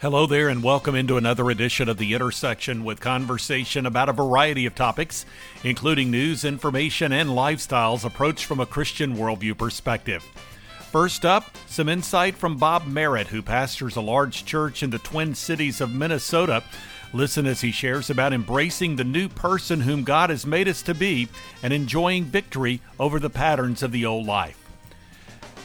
Hello there, and welcome into another edition of The Intersection with conversation about a variety of topics, including news, information, and lifestyles approached from a Christian worldview perspective. First up, some insight from Bob Merritt, who pastors a large church in the Twin Cities of Minnesota. Listen as he shares about embracing the new person whom God has made us to be and enjoying victory over the patterns of the old life.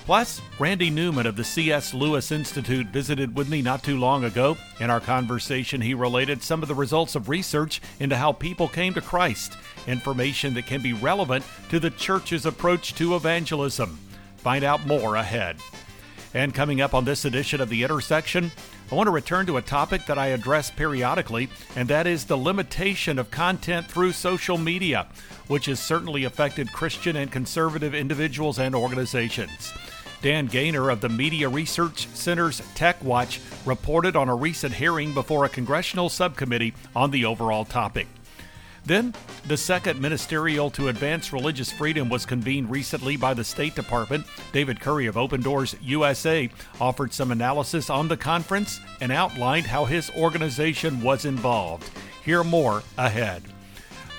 Plus, Randy Newman of the C.S. Lewis Institute visited with me not too long ago. In our conversation, he related some of the results of research into how people came to Christ, information that can be relevant to the church's approach to evangelism. Find out more ahead. And coming up on this edition of The Intersection, I want to return to a topic that I address periodically, and that is the limitation of content through social media, which has certainly affected Christian and conservative individuals and organizations. Dan Gainor of the Media Research Center's Tech Watch reported on a recent hearing before a congressional subcommittee on the overall topic. Then, the second ministerial to advance religious freedom was convened recently by the State Department. David Curry of Open Doors USA offered some analysis on the conference and outlined how his organization was involved. Hear more ahead.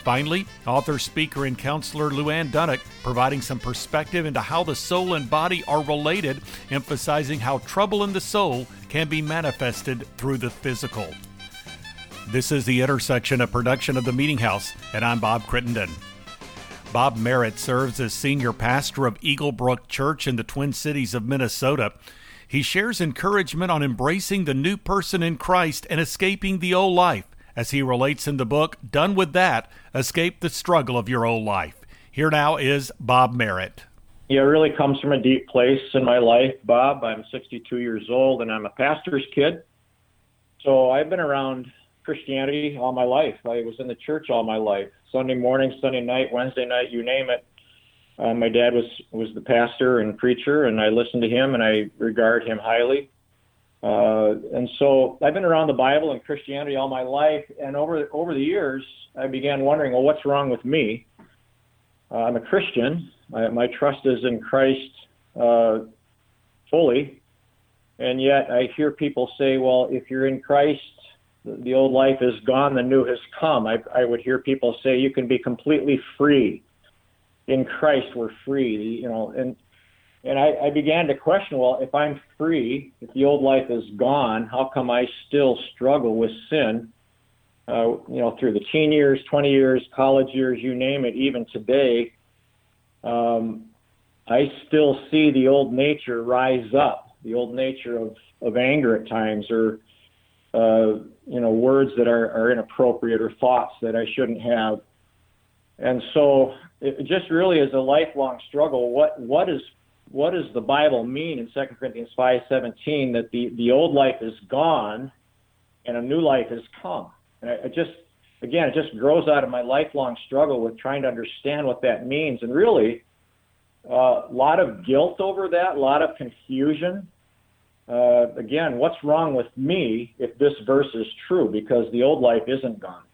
Finally, author, speaker, and counselor Luann Dunnuck providing some perspective into how the soul and body are related, emphasizing how trouble in the soul can be manifested through the physical. This is the intersection of production of the Meeting House, and I'm Bob Crittenden. Bob Merritt serves as senior pastor of Eaglebrook Church in the Twin Cities of Minnesota. He shares encouragement on embracing the new person in Christ and escaping the old life as he relates in the book, Done with That Escape the Struggle of Your Old Life. Here now is Bob Merritt. Yeah, it really comes from a deep place in my life, Bob. I'm 62 years old and I'm a pastor's kid. So I've been around Christianity all my life. I was in the church all my life. Sunday morning, Sunday night, Wednesday night, you name it. Uh, my dad was was the pastor and preacher, and I listened to him and I regard him highly. Uh, and so I've been around the Bible and Christianity all my life, and over over the years, I began wondering, well, what's wrong with me? Uh, I'm a Christian. I, my trust is in Christ uh, fully, and yet I hear people say, well, if you're in Christ, the, the old life is gone, the new has come. I, I would hear people say you can be completely free. In Christ, we're free. You know, and and I, I began to question, well, if I'm free, if the old life is gone, how come I still struggle with sin? Uh, you know, through the teen years, 20 years, college years, you name it, even today, um, I still see the old nature rise up, the old nature of, of anger at times, or uh, you know, words that are, are inappropriate or thoughts that I shouldn't have. And so it just really is a lifelong struggle. What what is what does the Bible mean in 2 Corinthians 5:17 that the the old life is gone and a new life has come? And I, I just again, it just grows out of my lifelong struggle with trying to understand what that means, and really a uh, lot of guilt over that, a lot of confusion. Uh, again, what's wrong with me if this verse is true? Because the old life isn't gone.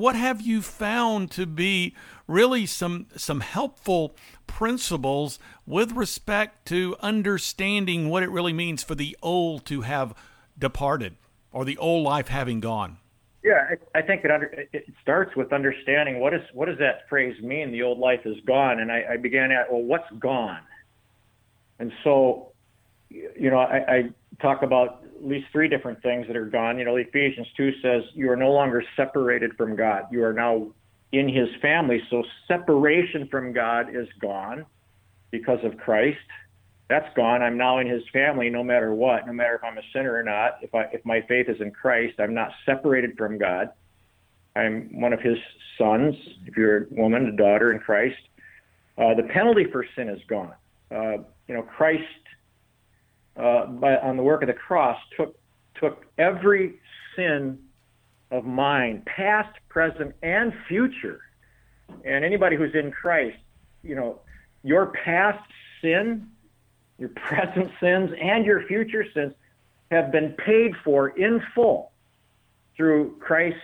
What have you found to be really some some helpful principles with respect to understanding what it really means for the old to have departed or the old life having gone? Yeah, I, think it, under, it starts with understanding what is what does that phrase mean? The old life is gone, and I, I began at well, what's gone? And so, you know, I, I talk about at least three different things that are gone. You know, Ephesians 2 says you are no longer separated from God. You are now in his family. So separation from God is gone because of Christ. That's gone. I'm now in his family no matter what, no matter if I'm a sinner or not. If I if my faith is in Christ, I'm not separated from God. I'm one of his sons. If you're a woman, a daughter in Christ. Uh, the penalty for sin is gone. Uh, you know, Christ uh, by, on the work of the cross took took every sin of mine, past, present, and future. And anybody who's in Christ, you know, your past sin, your present sins, and your future sins have been paid for in full through Christ's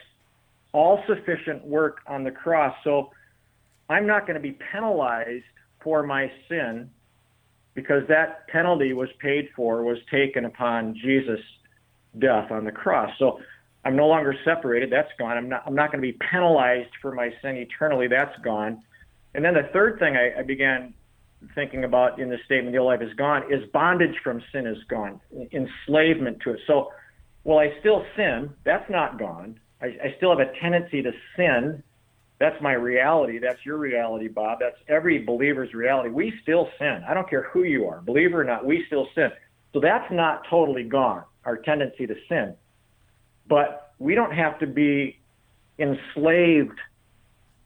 all sufficient work on the cross. So I'm not going to be penalized for my sin because that penalty was paid for, was taken upon Jesus death on the cross. So I'm no longer separated. That's gone. I'm not. I'm not going to be penalized for my sin eternally. That's gone. And then the third thing I, I began thinking about in the statement, "The old life is gone," is bondage from sin is gone, enslavement to it. So, well, I still sin. That's not gone. I, I still have a tendency to sin. That's my reality. That's your reality, Bob. That's every believer's reality. We still sin. I don't care who you are, believer or not. We still sin. So that's not totally gone. Our tendency to sin, but we don't have to be enslaved.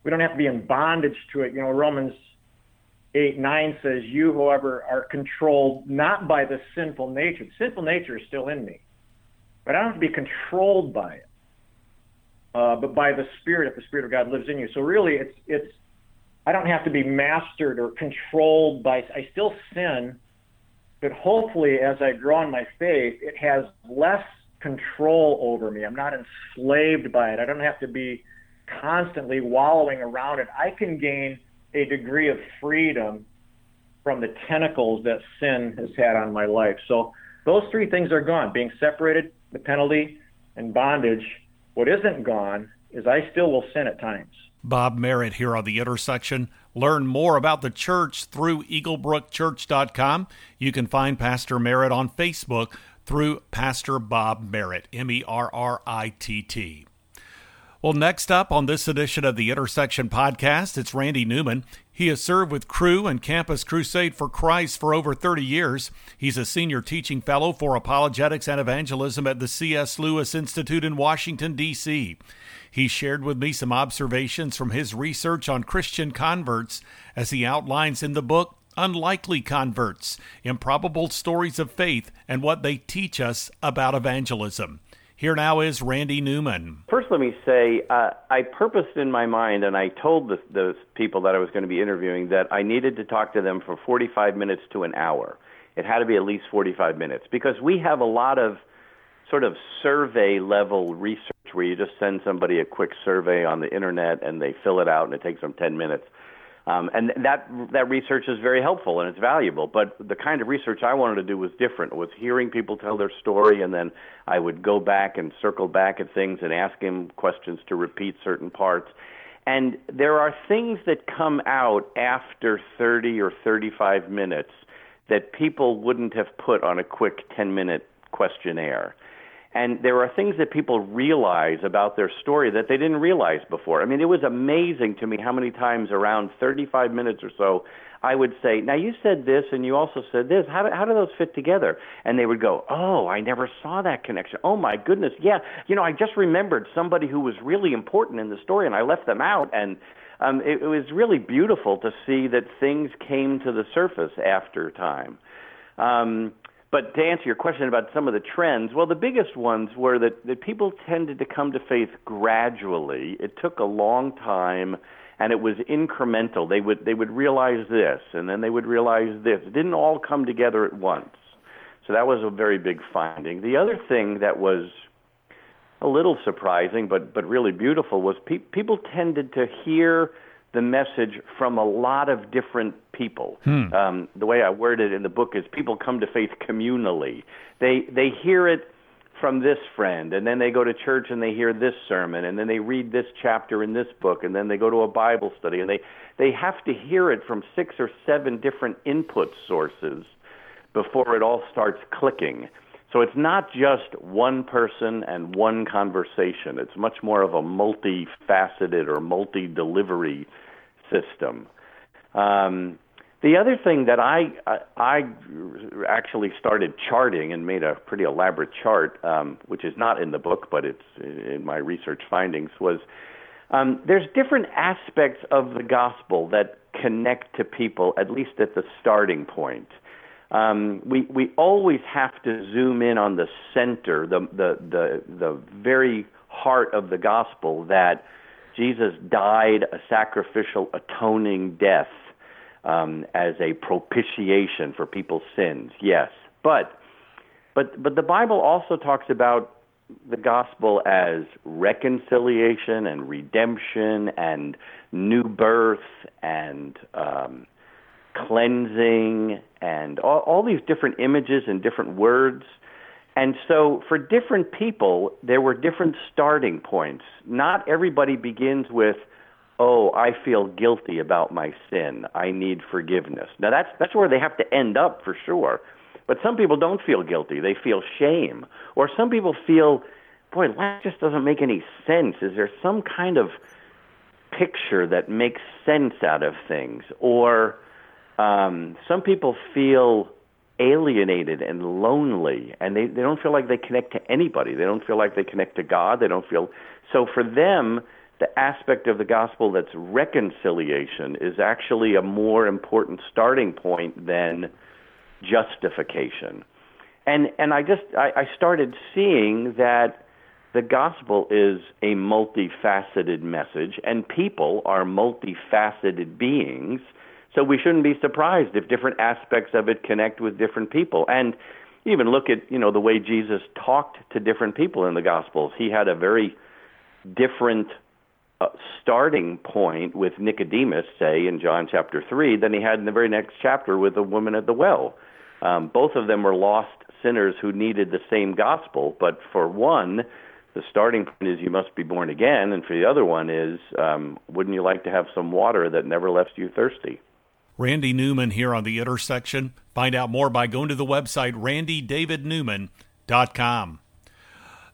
We don't have to be in bondage to it. You know, Romans 8 9 says, You, however, are controlled not by the sinful nature. The sinful nature is still in me, but I don't have to be controlled by it, uh, but by the Spirit, if the Spirit of God lives in you. So really, it's, it's, I don't have to be mastered or controlled by, I still sin, but hopefully, as I grow in my faith, it has less control over me. I'm not enslaved by it. I don't have to be constantly wallowing around it. I can gain a degree of freedom from the tentacles that sin has had on my life. So those three things are gone being separated, the penalty, and bondage. What isn't gone is I still will sin at times. Bob Merritt here on the intersection. Learn more about the church through eaglebrookchurch.com. You can find Pastor Merritt on Facebook through Pastor Bob Merritt, M E R R I T T. Well, next up on this edition of the Intersection podcast, it's Randy Newman. He has served with Cru and Campus Crusade for Christ for over 30 years. He's a senior teaching fellow for apologetics and evangelism at the C.S. Lewis Institute in Washington, D.C. He shared with me some observations from his research on Christian converts as he outlines in the book Unlikely Converts Improbable Stories of Faith and What They Teach Us About Evangelism. Here now is Randy Newman. First, let me say uh, I purposed in my mind, and I told the, the people that I was going to be interviewing that I needed to talk to them for 45 minutes to an hour. It had to be at least 45 minutes because we have a lot of sort of survey level research where you just send somebody a quick survey on the internet and they fill it out and it takes them 10 minutes. Um, and that that research is very helpful and it's valuable. But the kind of research I wanted to do was different. It was hearing people tell their story, and then I would go back and circle back at things and ask him questions to repeat certain parts. And there are things that come out after 30 or 35 minutes that people wouldn't have put on a quick 10 minute questionnaire. And there are things that people realize about their story that they didn't realize before. I mean, it was amazing to me how many times around 35 minutes or so I would say, Now you said this and you also said this. How do, how do those fit together? And they would go, Oh, I never saw that connection. Oh my goodness. Yeah. You know, I just remembered somebody who was really important in the story and I left them out. And um, it, it was really beautiful to see that things came to the surface after time. Um, but to answer your question about some of the trends, well, the biggest ones were that, that people tended to come to faith gradually. It took a long time, and it was incremental. They would they would realize this, and then they would realize this. It didn't all come together at once. So that was a very big finding. The other thing that was a little surprising, but but really beautiful, was pe- people tended to hear the message from a lot of different people. Hmm. Um, the way I word it in the book is people come to faith communally. They they hear it from this friend, and then they go to church and they hear this sermon, and then they read this chapter in this book, and then they go to a Bible study, and they they have to hear it from six or seven different input sources before it all starts clicking. So it's not just one person and one conversation. It's much more of a multifaceted or multi-delivery system. Um, the other thing that I, I actually started charting and made a pretty elaborate chart, um, which is not in the book, but it's in my research findings, was um, there's different aspects of the gospel that connect to people, at least at the starting point um, we we always have to zoom in on the center, the the the the very heart of the gospel that Jesus died a sacrificial atoning death um, as a propitiation for people's sins. Yes, but but but the Bible also talks about the gospel as reconciliation and redemption and new birth and um, cleansing and all, all these different images and different words. And so for different people, there were different starting points. Not everybody begins with, oh, I feel guilty about my sin. I need forgiveness. Now that's that's where they have to end up for sure. But some people don't feel guilty. They feel shame. Or some people feel, boy, life just doesn't make any sense. Is there some kind of picture that makes sense out of things? Or um, some people feel alienated and lonely and they, they don't feel like they connect to anybody. They don't feel like they connect to God. They don't feel so for them the aspect of the gospel that's reconciliation is actually a more important starting point than justification. And and I just I, I started seeing that the gospel is a multifaceted message and people are multifaceted beings so we shouldn't be surprised if different aspects of it connect with different people. And even look at, you know, the way Jesus talked to different people in the Gospels. He had a very different uh, starting point with Nicodemus, say, in John chapter 3, than he had in the very next chapter with the woman at the well. Um, both of them were lost sinners who needed the same gospel, but for one, the starting point is you must be born again, and for the other one is um, wouldn't you like to have some water that never left you thirsty? Randy Newman here on the intersection. Find out more by going to the website randydavidnewman.com.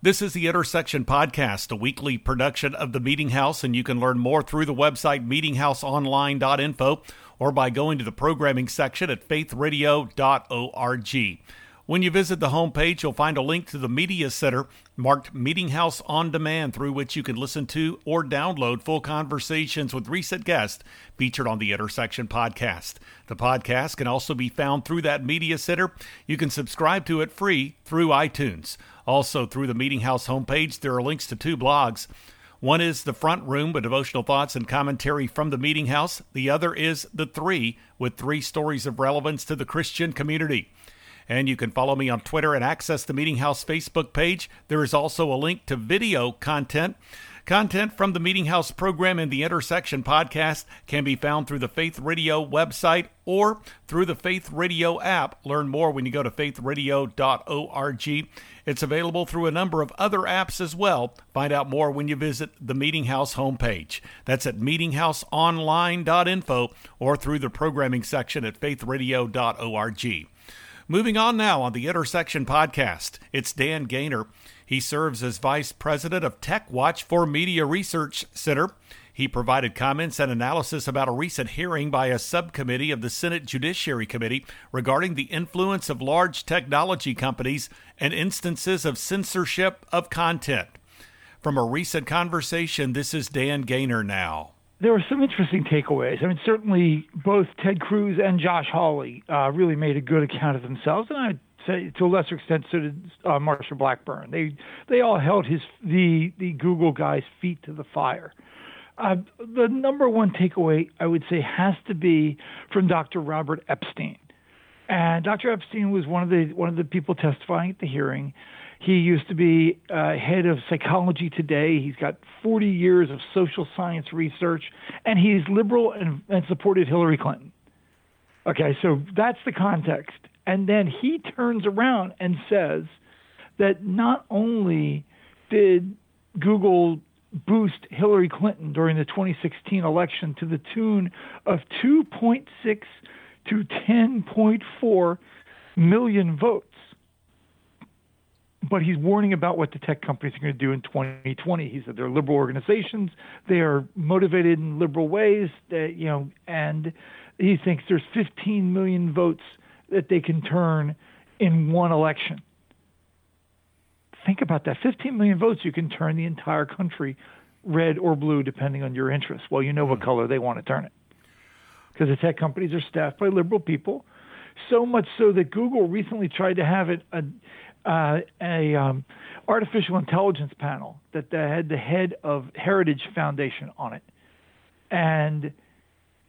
This is the Intersection Podcast, a weekly production of the Meeting House, and you can learn more through the website meetinghouseonline.info or by going to the programming section at faithradio.org. When you visit the homepage, you'll find a link to the Media Center marked Meeting House on Demand, through which you can listen to or download full conversations with recent guests featured on the Intersection podcast. The podcast can also be found through that Media Center. You can subscribe to it free through iTunes. Also, through the Meeting House homepage, there are links to two blogs. One is The Front Room with devotional thoughts and commentary from the Meeting House. The other is The Three with three stories of relevance to the Christian community. And you can follow me on Twitter and access the Meeting House Facebook page. There is also a link to video content. Content from the Meeting House program and the Intersection podcast can be found through the Faith Radio website or through the Faith Radio app. Learn more when you go to faithradio.org. It's available through a number of other apps as well. Find out more when you visit the Meeting House homepage. That's at meetinghouseonline.info or through the programming section at faithradio.org. Moving on now on the Intersection podcast, it's Dan Gainor. He serves as Vice President of Tech Watch for Media Research Center. He provided comments and analysis about a recent hearing by a subcommittee of the Senate Judiciary Committee regarding the influence of large technology companies and instances of censorship of content. From a recent conversation, this is Dan Gainor now there were some interesting takeaways. I mean, certainly both Ted Cruz and Josh Hawley uh, really made a good account of themselves, and I'd say to a lesser extent so did uh, Marsha Blackburn. They they all held his the the Google guy's feet to the fire. Uh, the number one takeaway I would say has to be from Dr. Robert Epstein, and Dr. Epstein was one of the one of the people testifying at the hearing. He used to be uh, head of psychology today. He's got 40 years of social science research, and he's liberal and, and supported Hillary Clinton. Okay, so that's the context. And then he turns around and says that not only did Google boost Hillary Clinton during the 2016 election to the tune of 2.6 to 10.4 million votes, but he's warning about what the tech companies are going to do in 2020. He said they're liberal organizations, they are motivated in liberal ways, that, you know, and he thinks there's 15 million votes that they can turn in one election. Think about that 15 million votes, you can turn the entire country red or blue, depending on your interests. Well, you know what hmm. color they want to turn it. Because the tech companies are staffed by liberal people. So much so that Google recently tried to have it a, uh, a um, artificial intelligence panel that had the head of Heritage Foundation on it, and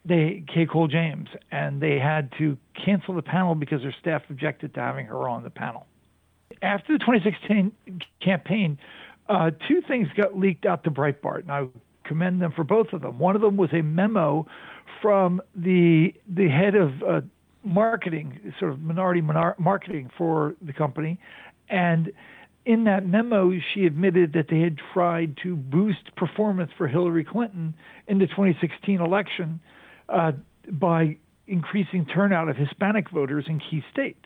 they Kay Cole James, and they had to cancel the panel because their staff objected to having her on the panel. After the 2016 campaign, uh, two things got leaked out to Breitbart, and I commend them for both of them. One of them was a memo from the the head of uh, marketing, sort of minority minority marketing for the company, and in that memo, she admitted that they had tried to boost performance for Hillary Clinton in the 2016 election uh, by increasing turnout of Hispanic voters in key states.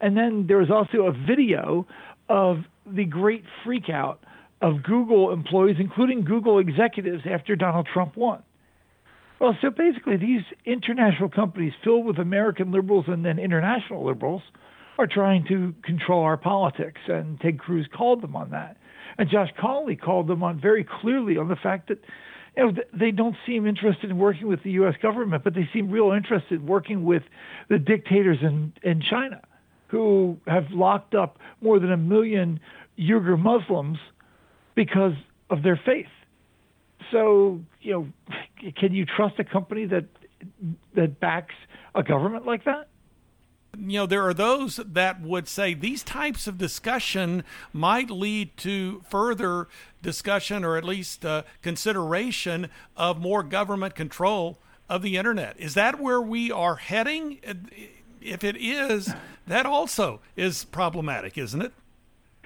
And then there was also a video of the great freakout of Google employees, including Google executives, after Donald Trump won. Well, so basically, these international companies filled with American liberals and then international liberals are trying to control our politics, and Ted Cruz called them on that. And Josh Hawley called them on very clearly on the fact that you know, they don't seem interested in working with the U.S. government, but they seem real interested in working with the dictators in, in China who have locked up more than a million Uyghur Muslims because of their faith. So, you know, can you trust a company that that backs a government like that? you know, there are those that would say these types of discussion might lead to further discussion or at least uh, consideration of more government control of the internet. Is that where we are heading? If it is, that also is problematic, isn't it?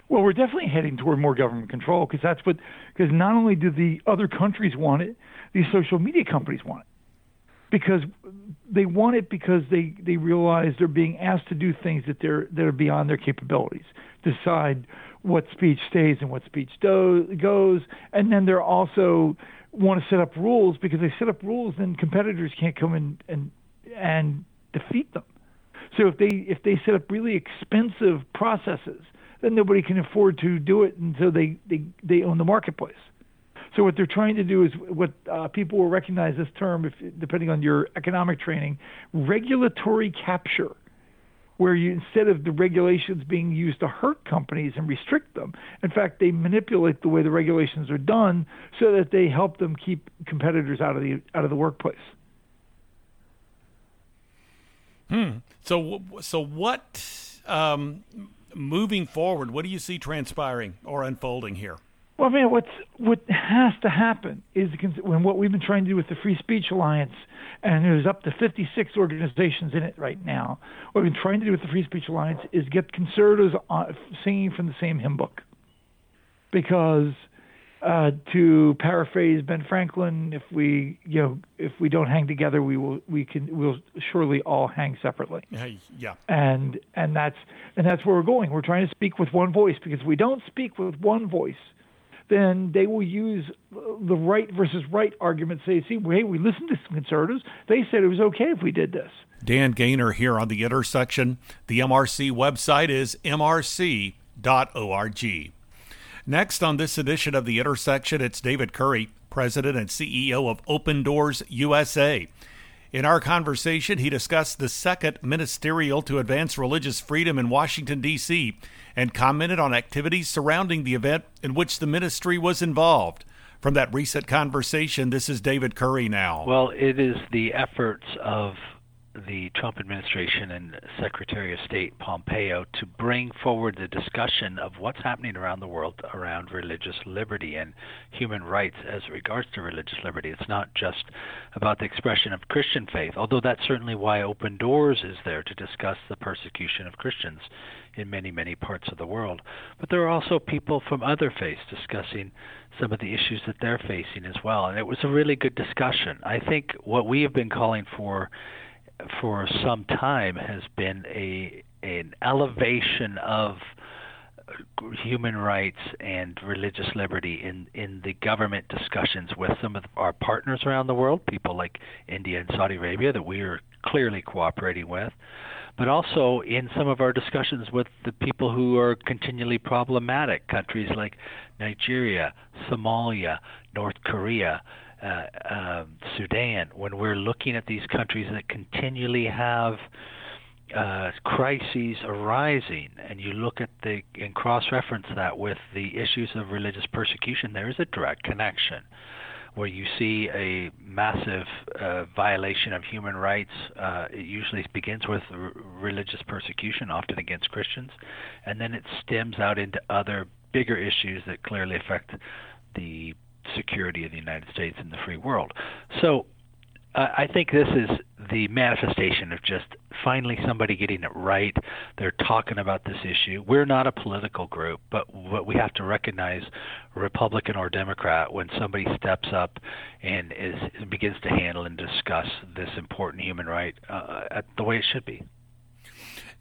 Well, we're definitely heading toward more government control because that's what, because not only do the other countries want it, these social media companies want it because they want it because they they realize they're being asked to do things that they're that are beyond their capabilities. Decide what speech stays and what speech do, goes, and then they're also want to set up rules because they set up rules, then competitors can't come in and and defeat them. So if they if they set up really expensive processes, then nobody can afford to do it until they they, they own the marketplace. So what they're trying to do is what uh, people will recognize this term, if, depending on your economic training, regulatory capture, where you instead of the regulations being used to hurt companies and restrict them, in fact they manipulate the way the regulations are done so that they help them keep competitors out of the out of the workplace. Hmm. So so what? Um, moving forward, what do you see transpiring or unfolding here? Well, I mean, what's what has to happen is when what we've been trying to do with the Free Speech Alliance, and there's up to 56 organizations in it right now. What we've been trying to do with the Free Speech Alliance is get conservatives singing from the same hymn book, because uh, to paraphrase Ben Franklin, if we you know if we don't hang together, we will we can we'll surely all hang separately. Yeah. And and that's and that's where we're going. We're trying to speak with one voice because if we don't speak with one voice then they will use uh, the right versus right argument. Say, see, hey, we listened to some conservatives. They said it was okay if we did this. Dan Gainor here on the intersection. The MRC website is mrc.org. Next on this edition of the intersection, it's David Curry, president and CEO of Open Doors USA. In our conversation, he discussed the second ministerial to advance religious freedom in Washington, D.C and commented on activities surrounding the event in which the ministry was involved. From that recent conversation, this is David Curry now. Well, it is the efforts of the Trump administration and Secretary of State Pompeo to bring forward the discussion of what's happening around the world around religious liberty and human rights as regards to religious liberty. It's not just about the expression of Christian faith, although that's certainly why Open Doors is there to discuss the persecution of Christians in many, many parts of the world. But there are also people from other faiths discussing some of the issues that they're facing as well. And it was a really good discussion. I think what we have been calling for for some time has been a an elevation of human rights and religious liberty in in the government discussions with some of our partners around the world, people like India and Saudi Arabia that we are clearly cooperating with, but also in some of our discussions with the people who are continually problematic, countries like Nigeria, Somalia, North Korea, uh, uh, Sudan, when we're looking at these countries that continually have uh, crises arising, and you look at the and cross-reference that with the issues of religious persecution, there is a direct connection. Where you see a massive uh, violation of human rights, uh, it usually begins with r- religious persecution, often against Christians, and then it stems out into other bigger issues that clearly affect the security of the United States and the free world. So uh, I think this is the manifestation of just finally somebody getting it right. They're talking about this issue. We're not a political group, but what we have to recognize, Republican or Democrat, when somebody steps up and is begins to handle and discuss this important human right uh, the way it should be.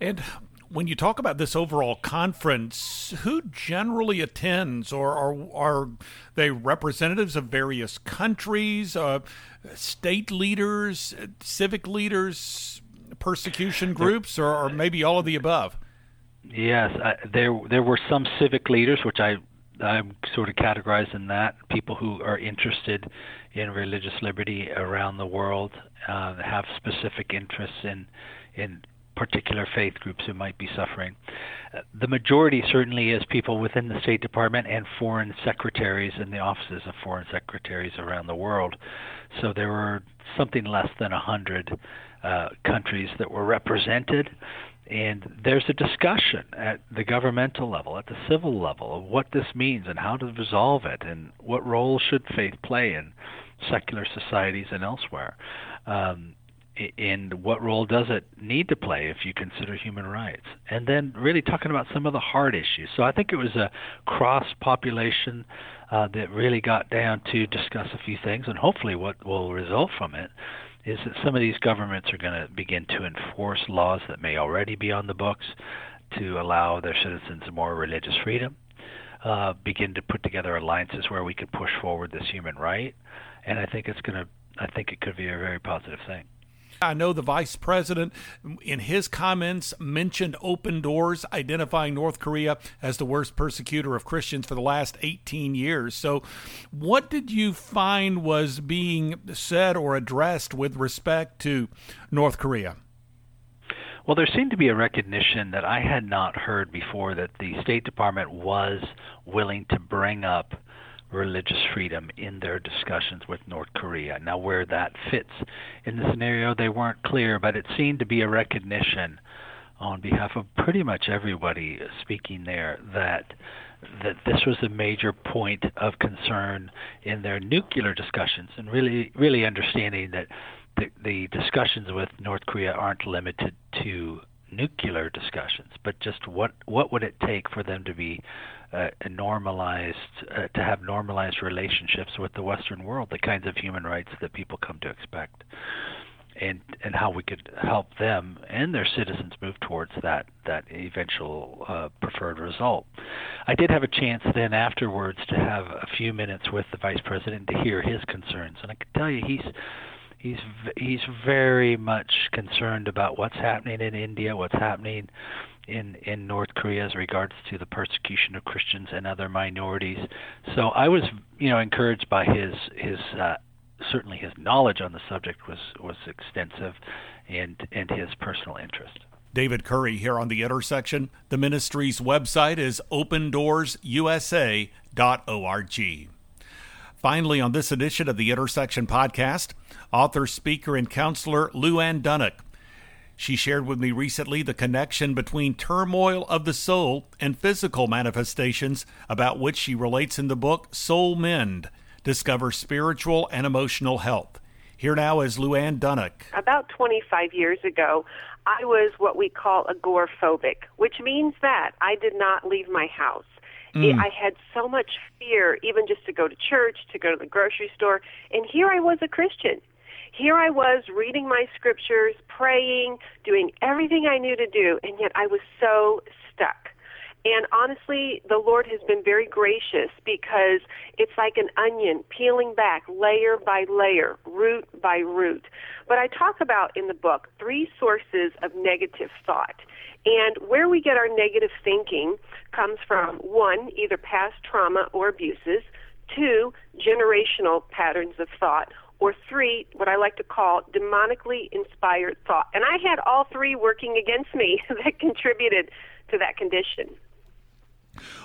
And when you talk about this overall conference, who generally attends, or are, are they representatives of various countries, uh, state leaders, civic leaders, persecution groups, or, or maybe all of the above? Yes, I, there there were some civic leaders, which I I'm sort of categorized in that people who are interested in religious liberty around the world uh, have specific interests in in particular faith groups who might be suffering. Uh, the majority certainly is people within the State Department and foreign secretaries in the offices of foreign secretaries around the world. So there were something less than a hundred uh, countries that were represented. And there's a discussion at the governmental level, at the civil level, of what this means and how to resolve it, and what role should faith play in secular societies and elsewhere. Um, and what role does it need to play if you consider human rights? And then really talking about some of the hard issues. So I think it was a cross population uh, that really got down to discuss a few things, and hopefully what will result from it is that some of these governments are going to begin to enforce laws that may already be on the books to allow their citizens more religious freedom. Uh, begin to put together alliances where we could push forward this human right, and I think it's going to. I think it could be a very positive thing. I know the vice president, in his comments, mentioned open doors, identifying North Korea as the worst persecutor of Christians for the last 18 years. So, what did you find was being said or addressed with respect to North Korea? Well, there seemed to be a recognition that I had not heard before that the State Department was willing to bring up religious freedom in their discussions with North Korea. Now, where that fits in the scenario, they weren't clear, but it seemed to be a recognition on behalf of pretty much everybody speaking there that that this was a major point of concern in their nuclear discussions and really really understanding that the, the discussions with North Korea aren't limited to nuclear discussions, but just what what would it take for them to be uh, normalized uh, to have normalized relationships with the Western world, the kinds of human rights that people come to expect, and and how we could help them and their citizens move towards that that eventual uh, preferred result. I did have a chance then afterwards to have a few minutes with the vice president to hear his concerns, and I can tell you he's he's he's very much concerned about what's happening in India, what's happening in in North Korea as regards to the persecution of Christians and other minorities. So I was, you know, encouraged by his his uh, certainly his knowledge on the subject was was extensive, and and his personal interest. David Curry here on the intersection. The ministry's website is opendoorsusa.org. Finally, on this edition of the Intersection podcast, author, speaker, and counselor Lou Ann Dunnuck she shared with me recently the connection between turmoil of the soul and physical manifestations, about which she relates in the book Soul Mend Discover Spiritual and Emotional Health. Here now is Lou Ann Dunnuck. About 25 years ago, I was what we call agoraphobic, which means that I did not leave my house. Mm. I had so much fear, even just to go to church, to go to the grocery store. And here I was a Christian here I was reading my scriptures, praying, doing everything I knew to do, and yet I was so stuck. And honestly, the Lord has been very gracious because it's like an onion peeling back layer by layer, root by root. But I talk about in the book three sources of negative thought. And where we get our negative thinking comes from one, either past trauma or abuses, two, generational patterns of thought, or three, what I like to call demonically inspired thought. And I had all three working against me that contributed to that condition.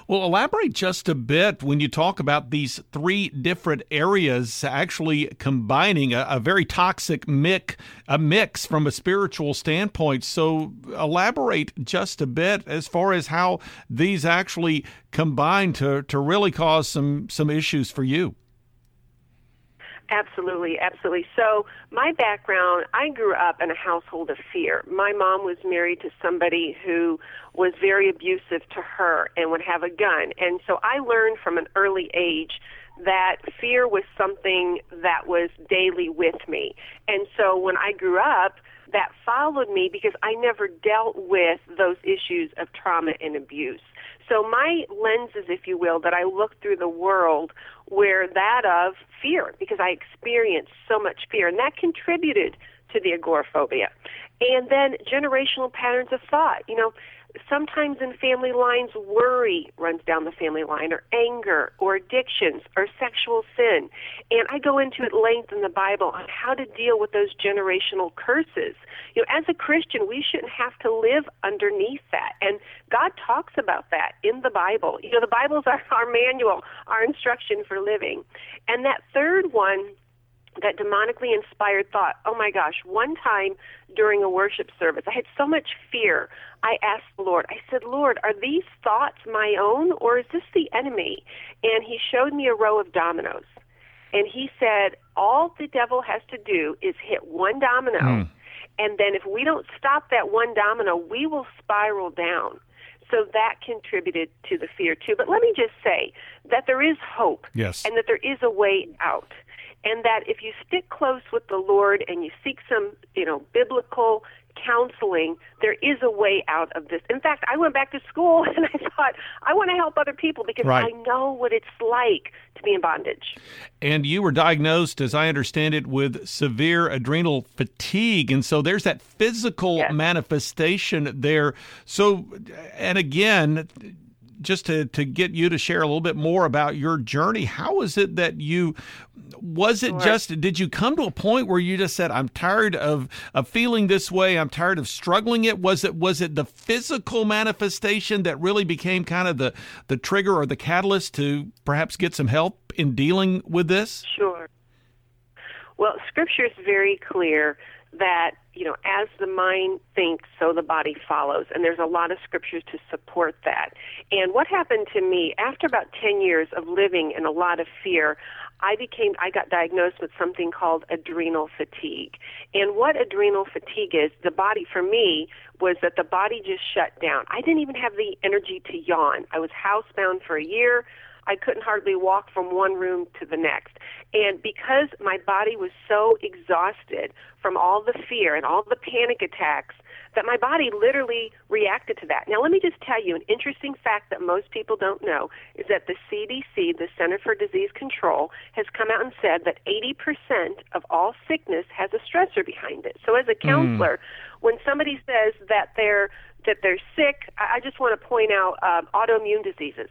Well, elaborate just a bit when you talk about these three different areas actually combining a, a, very toxic mix, a mix from a spiritual standpoint. So, elaborate just a bit as far as how these actually combine to, to really cause some, some issues for you. Absolutely, absolutely. So, my background, I grew up in a household of fear. My mom was married to somebody who was very abusive to her and would have a gun. And so I learned from an early age that fear was something that was daily with me. And so when I grew up, that followed me because I never dealt with those issues of trauma and abuse. So my lenses, if you will, that I look through the world were that of fear because I experienced so much fear, and that contributed to the agoraphobia. And then generational patterns of thought. You know, sometimes in family lines, worry runs down the family line, or anger, or addictions, or sexual sin. And I go into it length in the Bible on how to deal with those generational curses. You know, as a Christian, we shouldn't have to live underneath that. And God talks about that in the Bible. You know, the Bible's our, our manual, our instruction for living. And that third one, that demonically inspired thought. Oh my gosh, one time during a worship service, I had so much fear. I asked the Lord, I said, Lord, are these thoughts my own or is this the enemy? And he showed me a row of dominoes. And he said, All the devil has to do is hit one domino. Mm. And then if we don't stop that one domino, we will spiral down. So that contributed to the fear too. But let me just say that there is hope. Yes. And that there is a way out and that if you stick close with the Lord and you seek some, you know, biblical counseling, there is a way out of this. In fact, I went back to school and I thought, I want to help other people because right. I know what it's like to be in bondage. And you were diagnosed, as I understand it, with severe adrenal fatigue. And so there's that physical yes. manifestation there. So, and again, just to, to get you to share a little bit more about your journey. How is it that you was it sure. just did you come to a point where you just said I'm tired of of feeling this way, I'm tired of struggling it? Was it was it the physical manifestation that really became kind of the the trigger or the catalyst to perhaps get some help in dealing with this? Sure. Well, scripture is very clear that you know as the mind thinks so the body follows and there's a lot of scriptures to support that and what happened to me after about 10 years of living in a lot of fear I became I got diagnosed with something called adrenal fatigue. And what adrenal fatigue is, the body for me was that the body just shut down. I didn't even have the energy to yawn. I was housebound for a year. I couldn't hardly walk from one room to the next. And because my body was so exhausted from all the fear and all the panic attacks, that my body literally reacted to that. Now, let me just tell you an interesting fact that most people don't know is that the CDC, the Center for Disease Control, has come out and said that 80% of all sickness has a stressor behind it. So, as a counselor, mm. when somebody says that they're that they're sick, I just want to point out um, autoimmune diseases.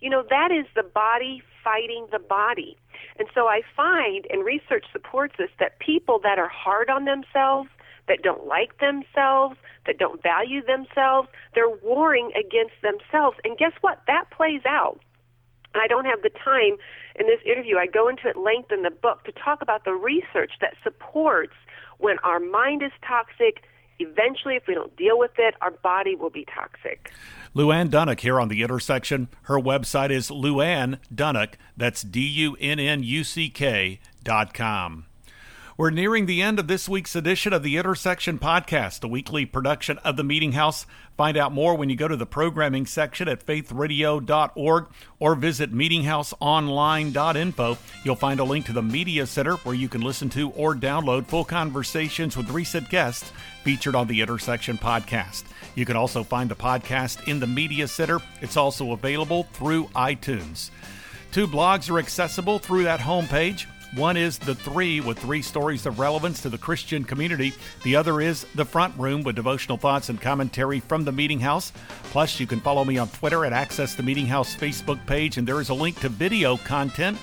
You know, that is the body fighting the body. And so I find, and research supports this, that people that are hard on themselves, that don't like themselves, that don't value themselves, they're warring against themselves. And guess what? That plays out. And I don't have the time in this interview. I go into it length in the book to talk about the research that supports when our mind is toxic, eventually, if we don't deal with it, our body will be toxic. Luann Dunnuck here on the intersection. Her website is Luann Dunnuck. That's D U N N U C K dot com. We're nearing the end of this week's edition of the Intersection Podcast, the weekly production of the Meeting House. Find out more when you go to the programming section at faithradio.org or visit meetinghouseonline.info. You'll find a link to the Media Center where you can listen to or download full conversations with recent guests featured on the Intersection Podcast. You can also find the podcast in the Media Center. It's also available through iTunes. Two blogs are accessible through that homepage. One is The Three, with three stories of relevance to the Christian community. The other is The Front Room, with devotional thoughts and commentary from the Meeting House. Plus, you can follow me on Twitter at Access the Meeting House Facebook page, and there is a link to video content.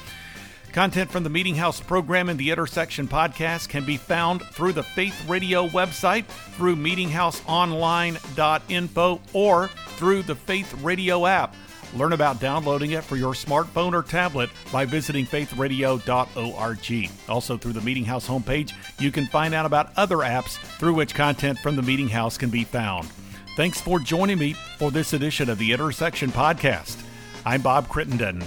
Content from the Meeting House program and the Intersection podcast can be found through the Faith Radio website, through meetinghouseonline.info, or through the Faith Radio app. Learn about downloading it for your smartphone or tablet by visiting faithradio.org. Also, through the Meeting House homepage, you can find out about other apps through which content from the Meeting House can be found. Thanks for joining me for this edition of the Intersection Podcast. I'm Bob Crittenden.